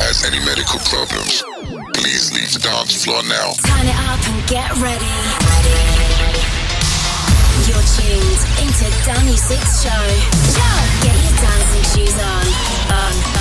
has any medical problems, please leave the dance floor now. Turn it up and get ready. You're tuned into Danny Six Show. Get your dancing shoes on. On, on,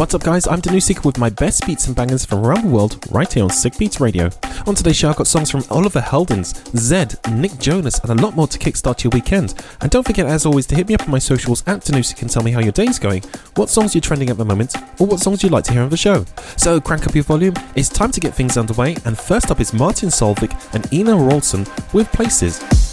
What's up, guys? I'm Danusik with my best beats and bangers from around the world right here on Sick Beats Radio. On today's show, I've got songs from Oliver Heldens, Zedd, Nick Jonas, and a lot more to kickstart your weekend. And don't forget, as always, to hit me up on my socials at Danusik and tell me how your day's going, what songs you're trending at the moment, or what songs you'd like to hear on the show. So crank up your volume, it's time to get things underway, and first up is Martin Solveig and Ina Wroldsen with Places.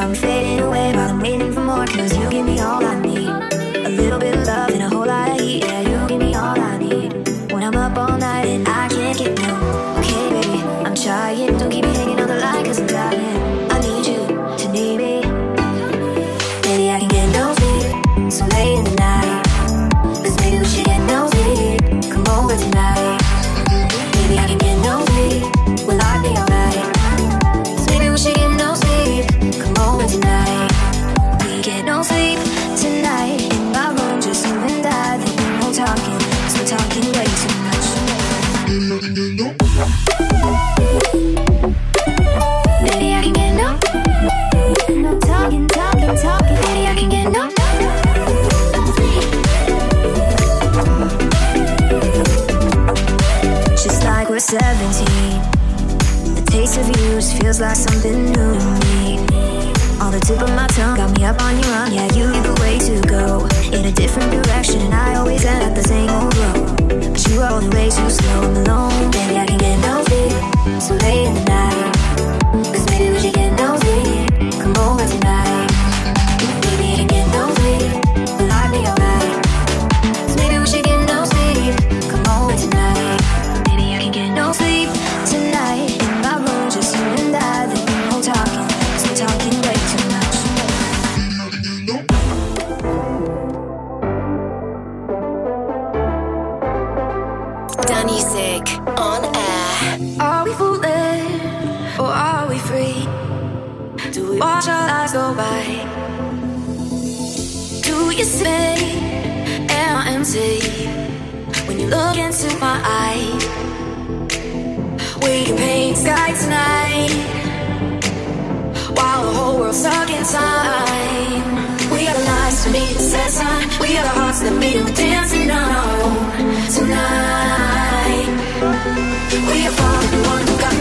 I'm fading away, but I'm waiting for more. Cause you give me all I need. A little bit of love and a whole feels like something new to me. On the tip of my tongue, got me up on your arm. Yeah, you give the way to go in a different direction, and I always end up the same old road. But you are the way too slow. and alone, baby. I can get no sleep. So late in the night. my eye. We can paint sky tonight while the whole world's stuck in time. We are the lights to meet the set sign. We are the hearts that beat and dancing on tonight. We are falling one got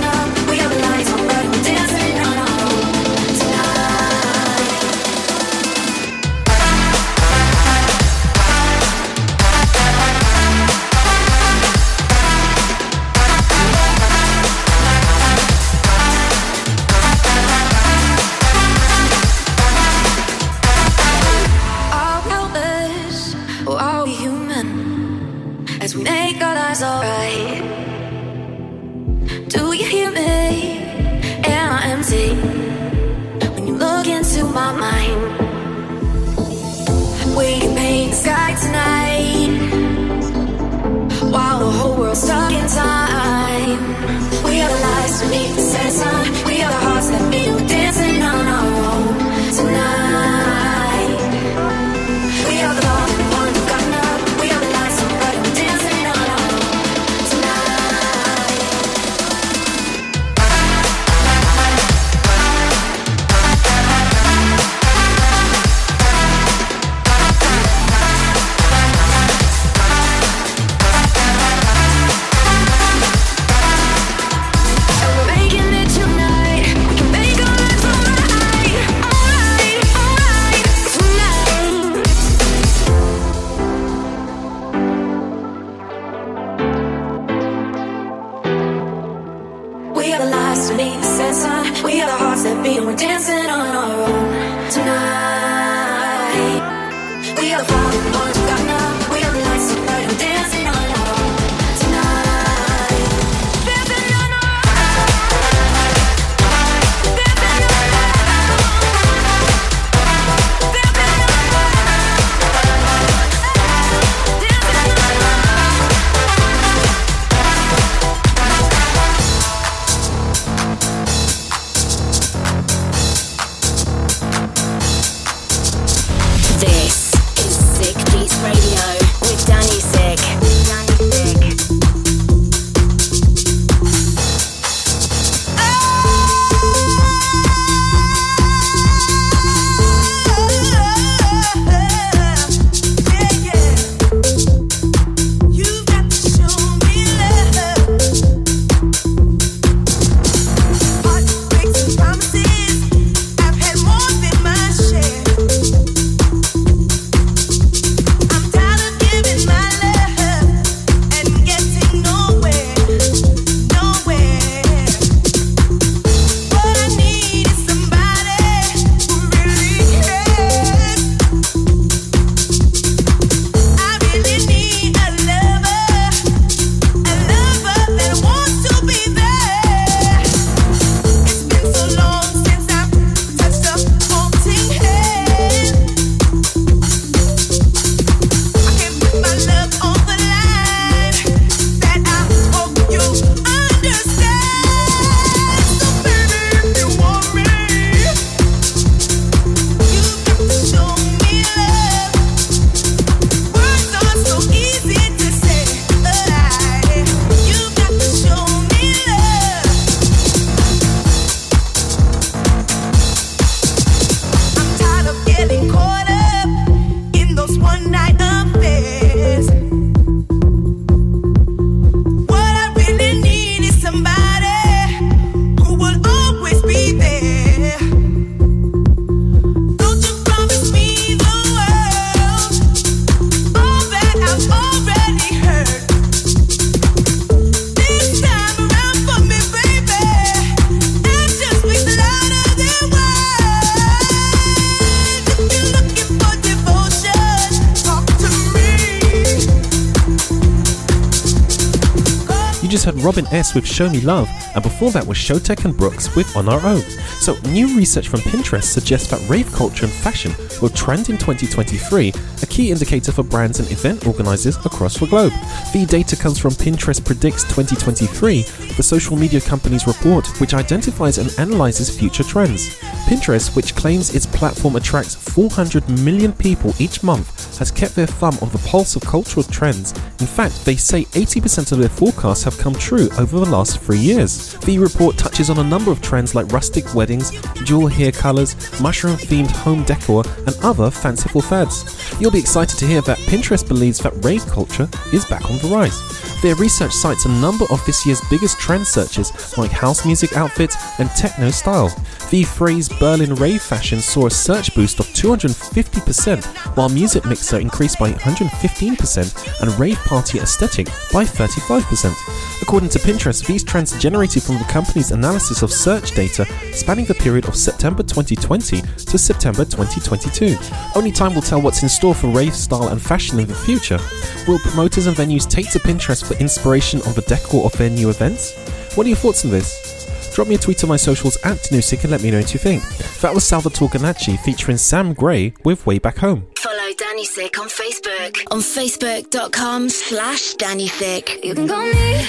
Robin S. with Show Me Love, and before that was Showtek and Brooks with On Our Own. So, new research from Pinterest suggests that rave culture and fashion will trend in 2023, a key indicator for brands and event organizers across the globe. The data comes from Pinterest Predicts 2023, the social media company's report, which identifies and analyzes future trends. Pinterest, which claims its platform attracts 400 million people each month, has kept their thumb on the pulse of cultural trends. In fact, they say 80% of their forecasts have come true over the last three years. The report touches on a number of trends like rustic weddings, dual hair colors, mushroom themed home decor, and other fanciful fads. You'll be excited to hear that Pinterest believes that rave culture is back on the rise. Their research cites a number of this year's biggest trend searches like house music outfits and techno style. The phrase Berlin rave fashion saw a search boost of 250%, while music so increased by 115% and Rave Party Aesthetic by 35%. According to Pinterest, these trends generated from the company's analysis of search data spanning the period of September 2020 to September 2022. Only time will tell what's in store for rave style and fashion in the future. Will promoters and venues take to Pinterest for inspiration on the decor of their new events? What are your thoughts on this? drop me a tweet on my socials at Danusik and let me know what you think. That was Salvatore Ganacci featuring Sam Gray with Way Back Home. Follow Danny Sick on Facebook. On facebook.com slash Danny Sick. You can call me.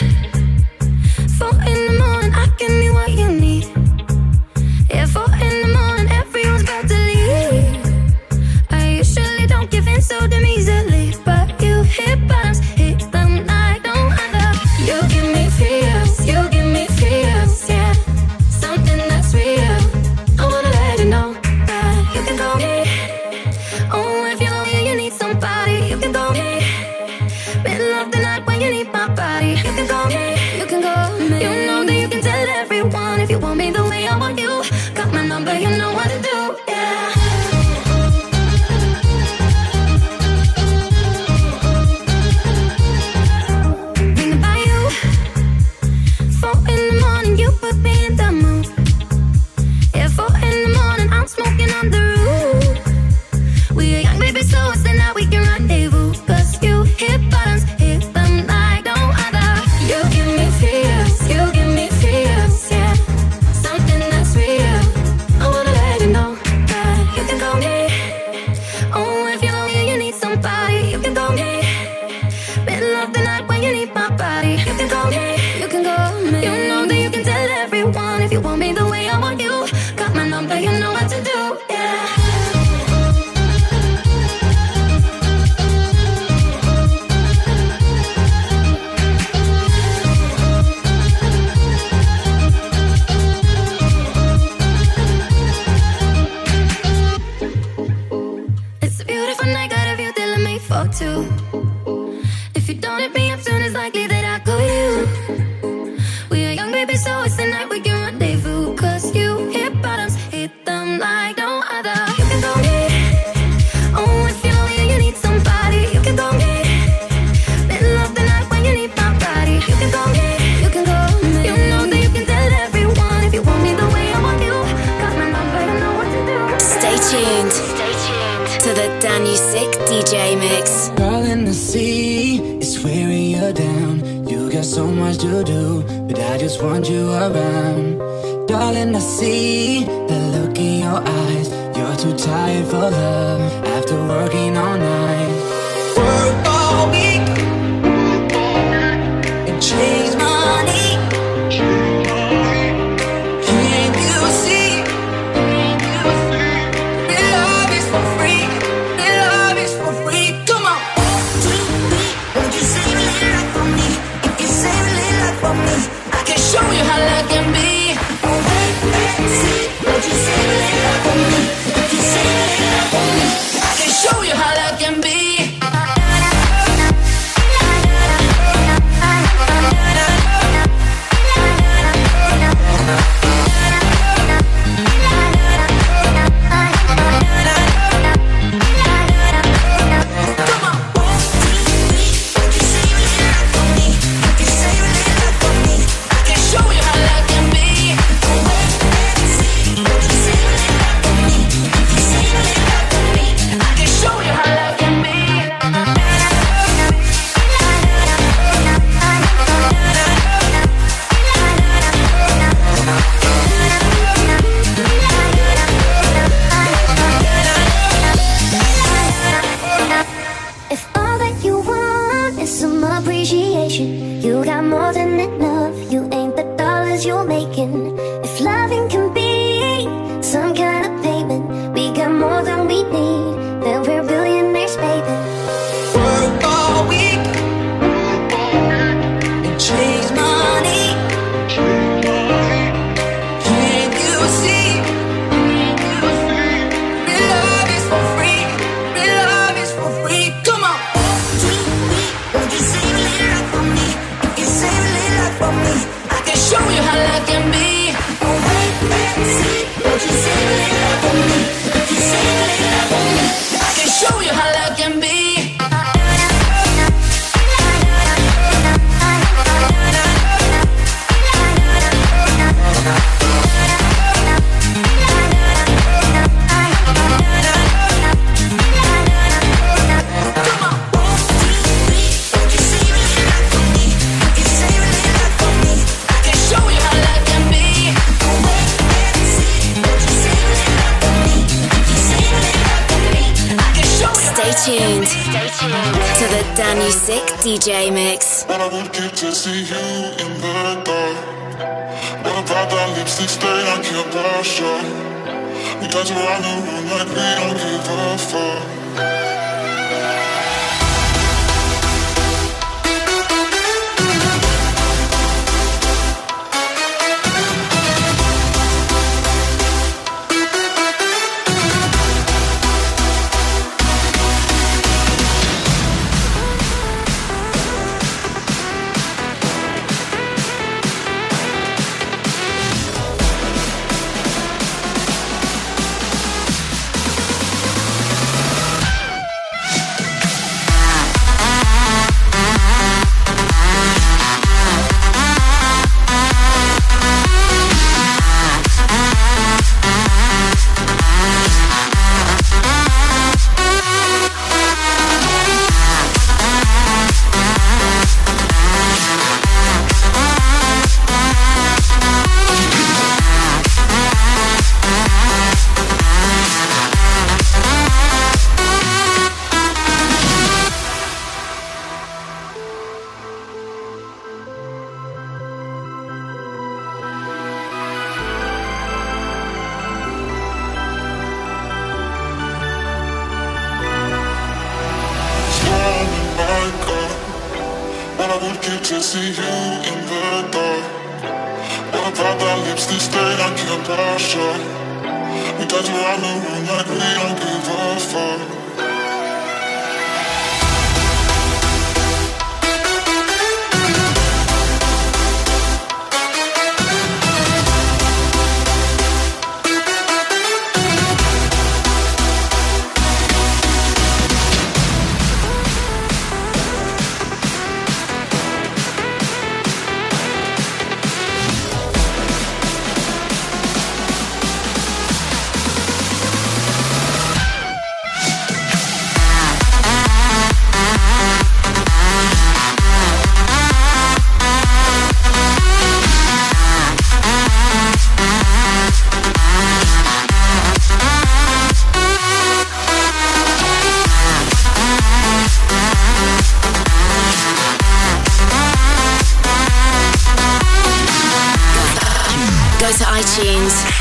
Four in the morning, I can be what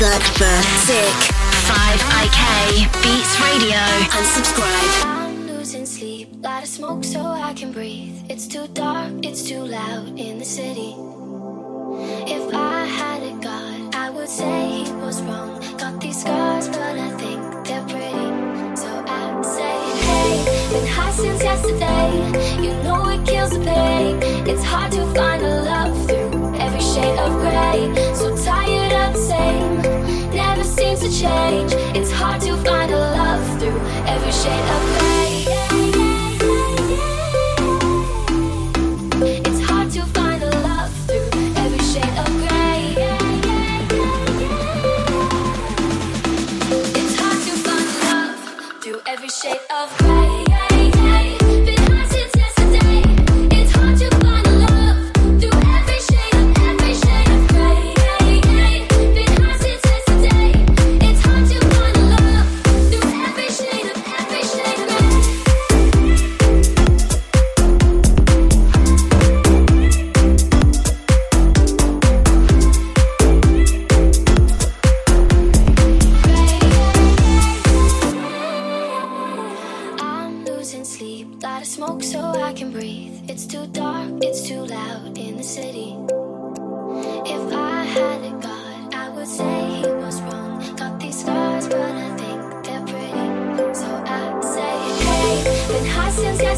Zakwatyk.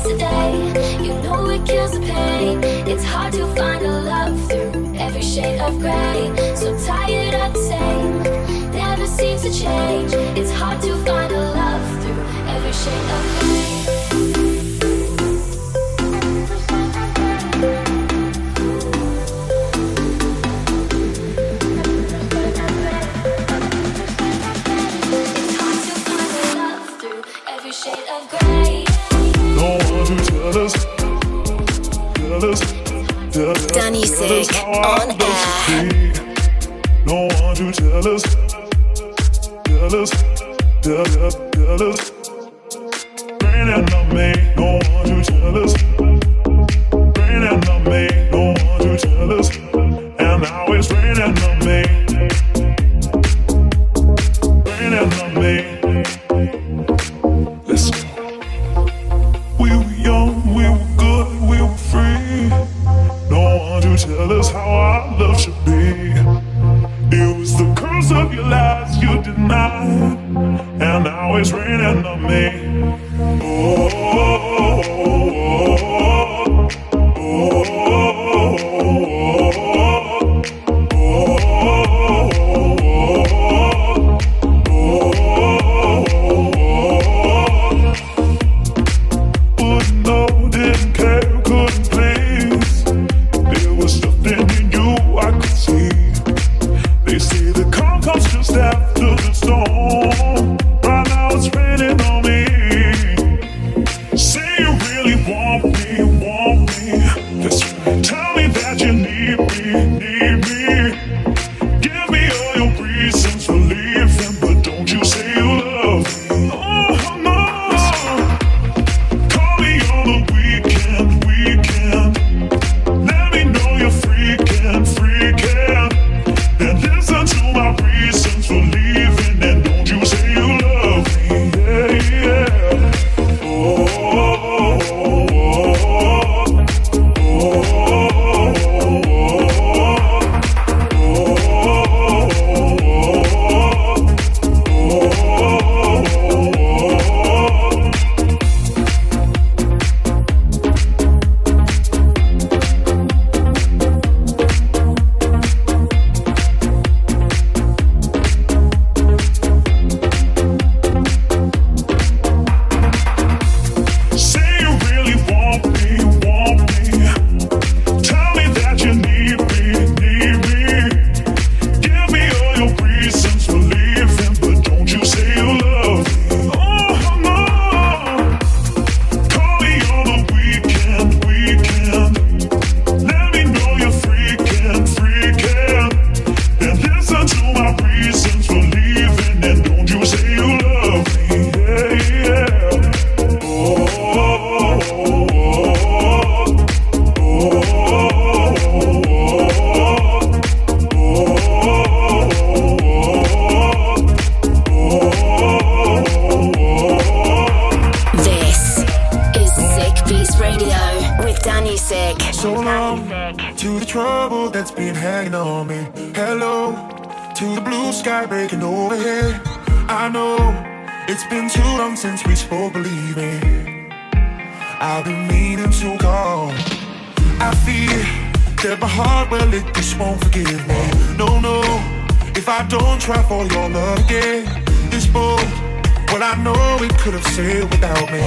yesterday. You know it kills the pain. It's hard to find a love through every shade of gray. So tired of the same, never seems to change. It's hard to find a love through every shade of gray. tell us our. No one to tell us, tell us, tell us. Trouble that's been hanging on me. Hello to the blue sky breaking overhead. I know it's been too long since we spoke, believe me. I've been meaning to call. I fear that my heart, well, it just won't forgive me. No, no, if I don't try for your love again, this boat, well, I know it could have sailed without me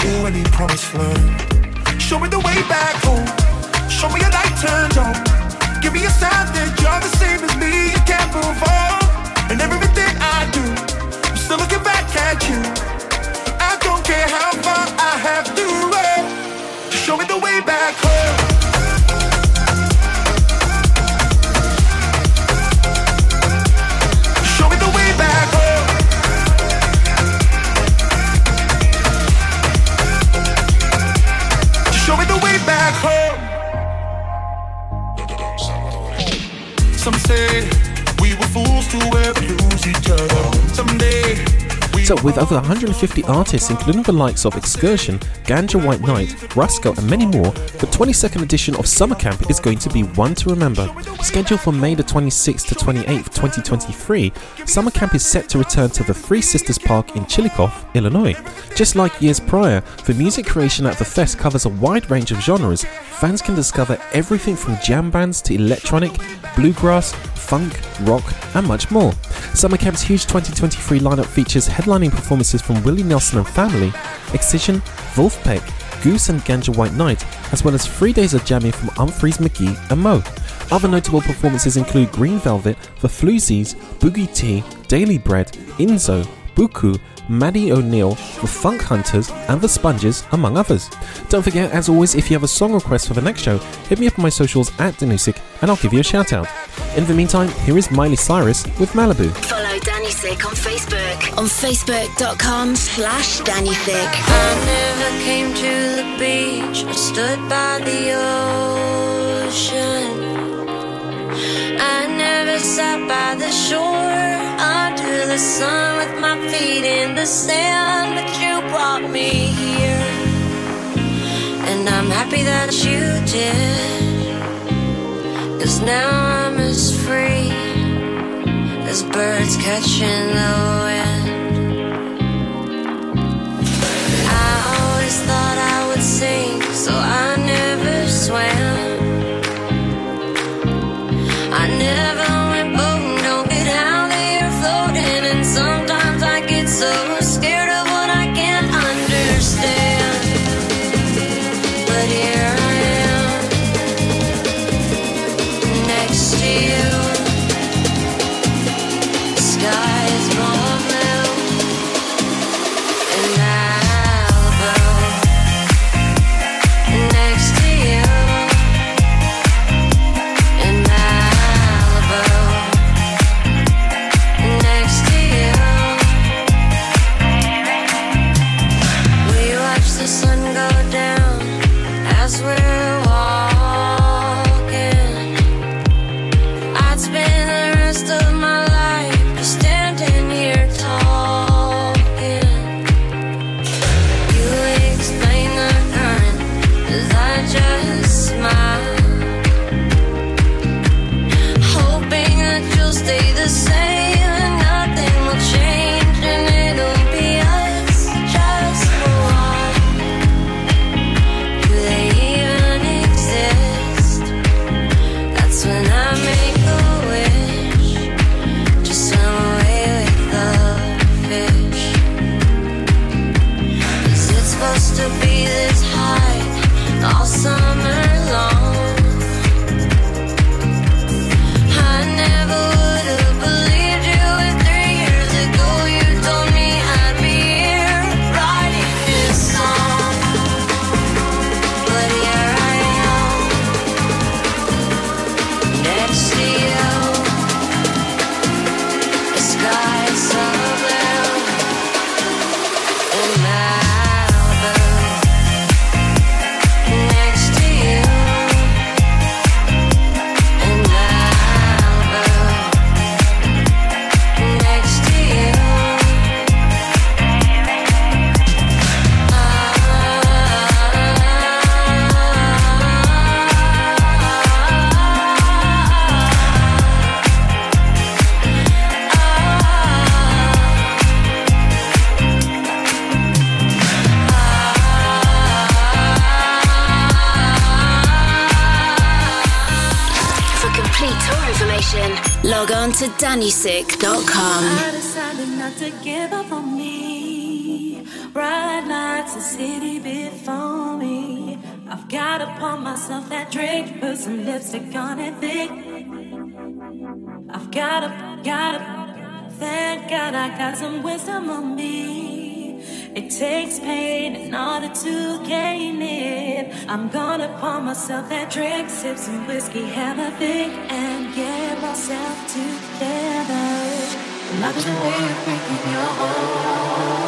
to any promised land. Show me the way back home. Show me a light turns on. Give me a sign that you're the same as me. You can't move on. And everything I do, I'm still looking back at you. I don't care how far I have to run. Show me the way back home. Some say we were fools to ever lose each other. Someday So, with over 150 artists, including the likes of Excision, Ganja White Night, Rascal, and many more, the 22nd edition of Summer Camp is going to be one to remember. Scheduled for May the 26th to 28th, 2023, Summer Camp is set to return to the Three Sisters Park in Chillicothe, Illinois. Just like years prior, the music creation at the fest covers a wide range of genres. Fans can discover everything from jam bands to electronic, bluegrass, funk, rock, and much more. Summer Camp's huge 2023 lineup features headlining performances from Willie Nelson and Family, Excision, Vulfpeck, Goose and Ganja White Night, as well as three days of jamming from Umphrey's McGee and Mo. Other notable performances include Green Velvet, The Floozies, Boogie T, Daily Bread, Inzo, Buku, Maddie O'Neill, The Funk Hunters, and The Sponges, among others. Don't forget, as always, if you have a song request for the next show, hit me up on my socials at Danusik and I'll give you a shout out. In the meantime, here is Miley Cyrus with Malibu. Follow Sick on Facebook. On facebook.com slash Danusik. I never came to the beach. I stood by the ocean. I never sat by the shore under the sun with my feet in the sand. But you brought me here. And I'm happy that you did. Cause now I'm as free as birds catching the wind. I always thought I would sink, so I never swam. The same Danusik.com. I decided not to give up on me. Bright lights, the city before me. I've got pour myself that drink, put some lipstick on it thick. I've got to, got to, thank God I got some wisdom on me. It takes pain in order to gain it. I'm gonna pour myself that drink, sip some whiskey, have a think, and get together. Love is a way of breaking your heart.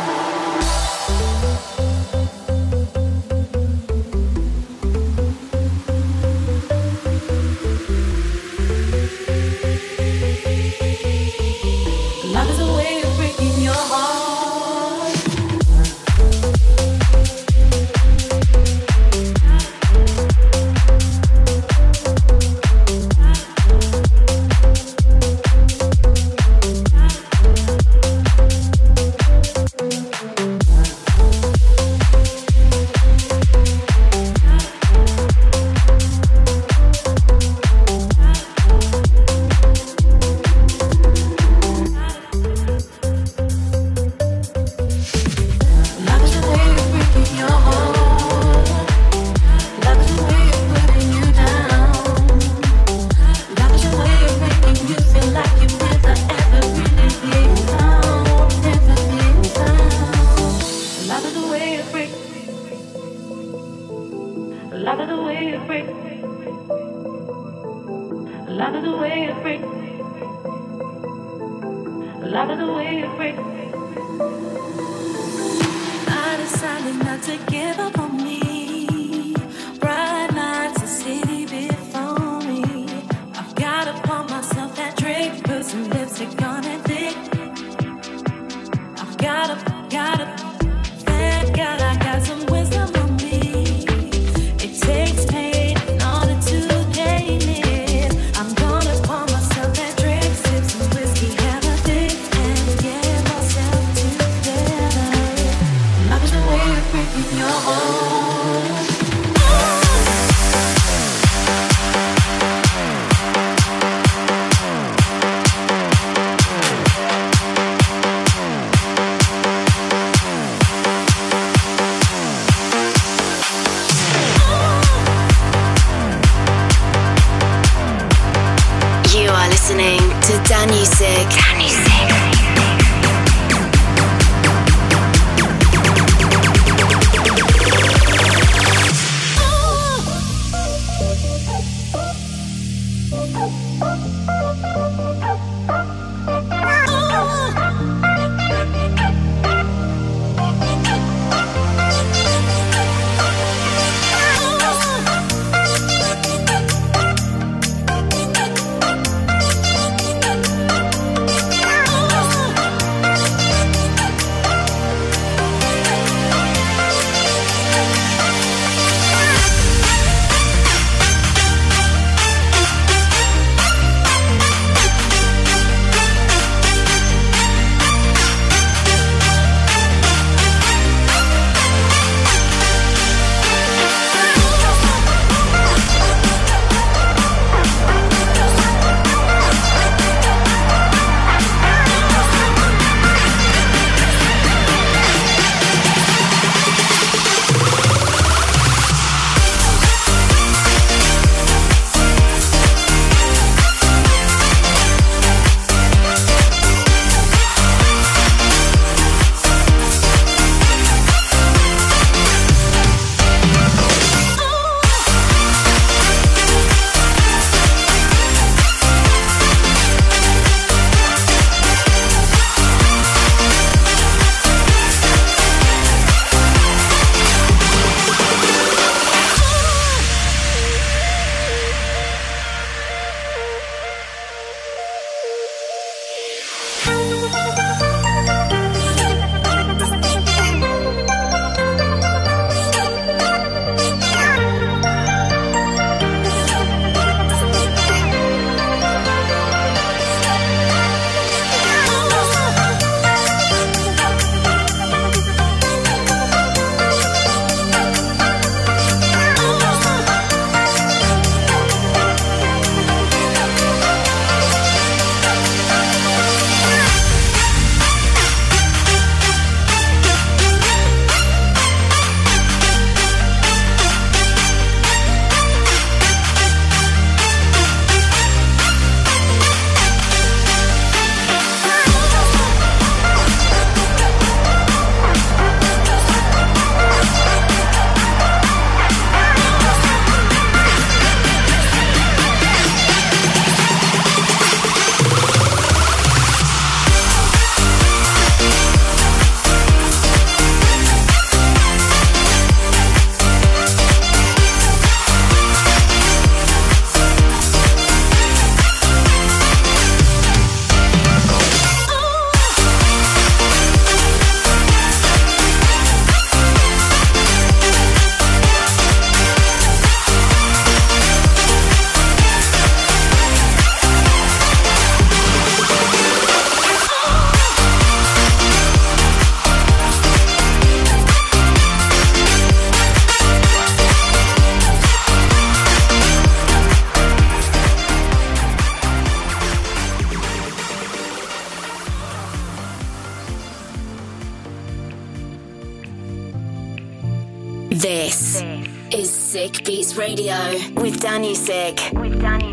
Radio with Danusik. With Danny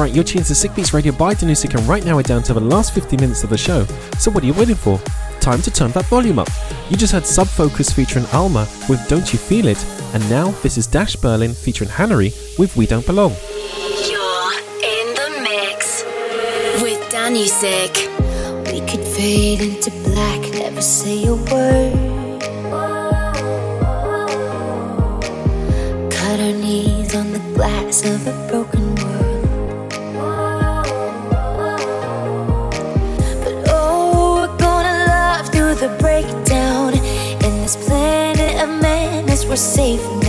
right, you're tuned to Sick Beats Radio by Danusik, and right now we're down to the last 50 minutes of the show. So what are you waiting for? Time to turn that volume up. You just had Sub Focus featuring Alma with Don't You Feel It, and now this is Dash Berlin featuring Hannery with We Don't Belong. You're in the mix with Danusik. We could fade into black, never say a word. on the glass of a broken safe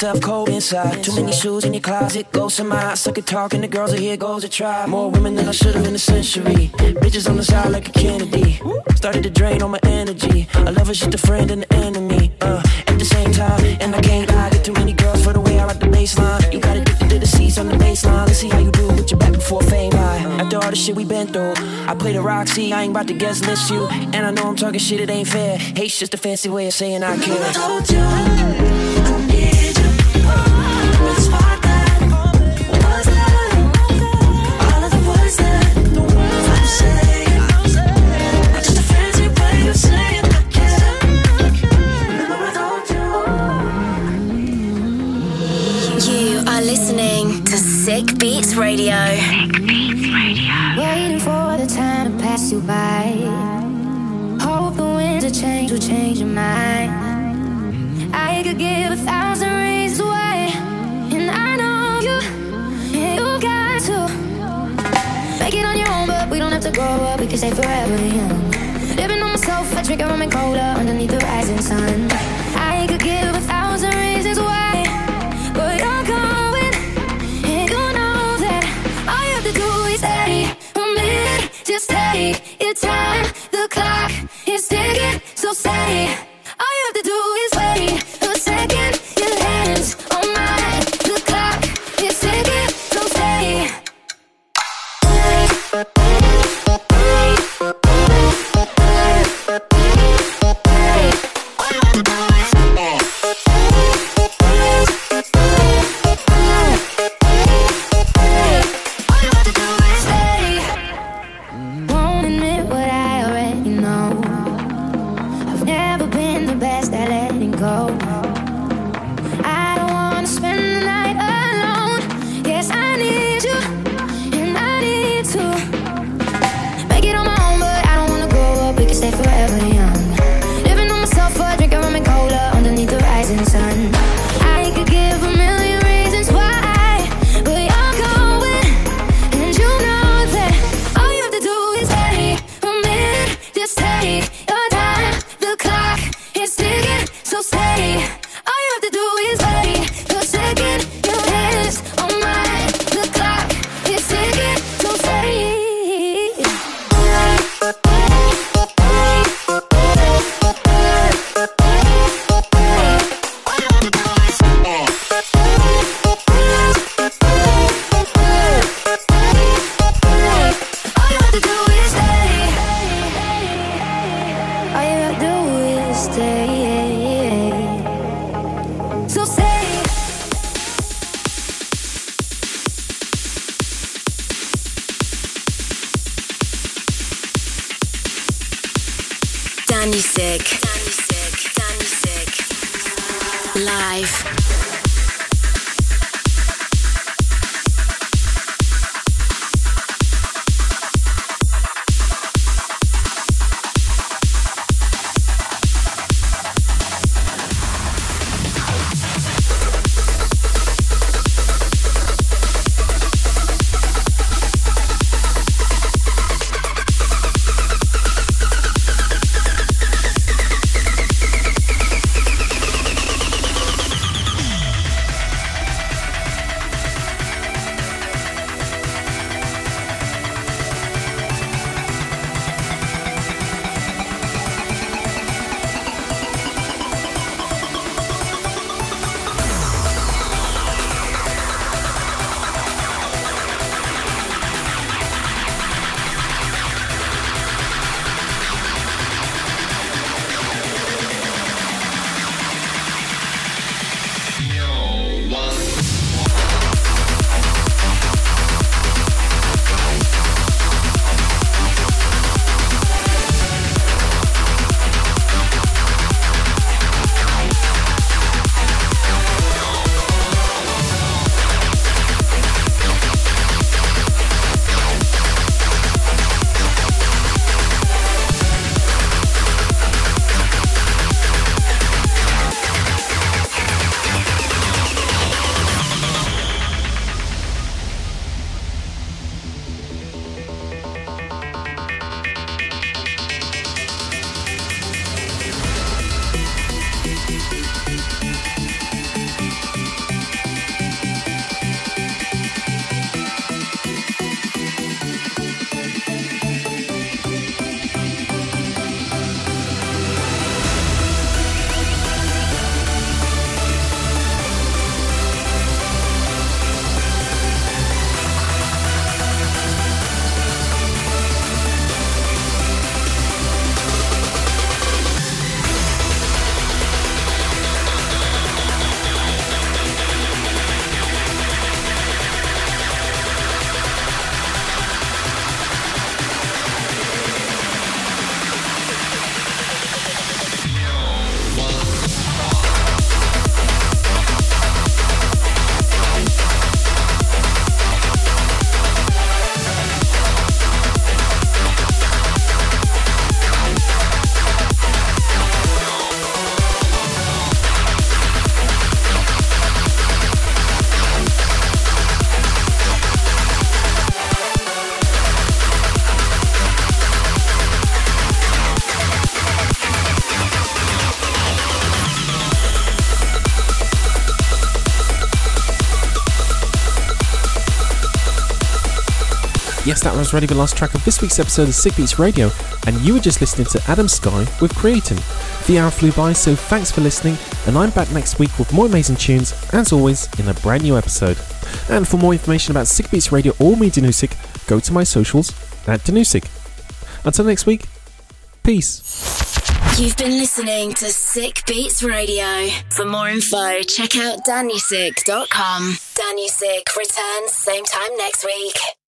yourself cold inside. Too many shoes in your closet, ghosts in my eyes. Suck at talking, the girls are here goes a try. More women than I should've in a century. Bitches on the side like a Kennedy. Started to drain all my energy. I love her, she's the friend and the enemy. Uh, at the same time, and I can't lie. Get too many girls for the way I like the baseline. You got addicted to the seats on the baseline. Let's see how you do with your back before fame I After all the shit we been through, I play the Roxy. I ain't about to guess list you. And I know I'm talking shit, it ain't fair. Hate's just a fancy way of saying I care. I told you. Danusik. Danusik. Danusik. Live. That was ready for the last track of this week's episode of Sick Beats Radio, and you were just listening to Adam Sky with Creating. The hour flew by, so thanks for listening, and I'm back next week with more amazing tunes, as always, in a brand new episode. And for more information about Sick Beats Radio or me, Danusik, go to my socials at Danusik. Until next week, peace. You've been listening to Sick Beats Radio. For more info, check out danusik.com. Danusik returns same time next week.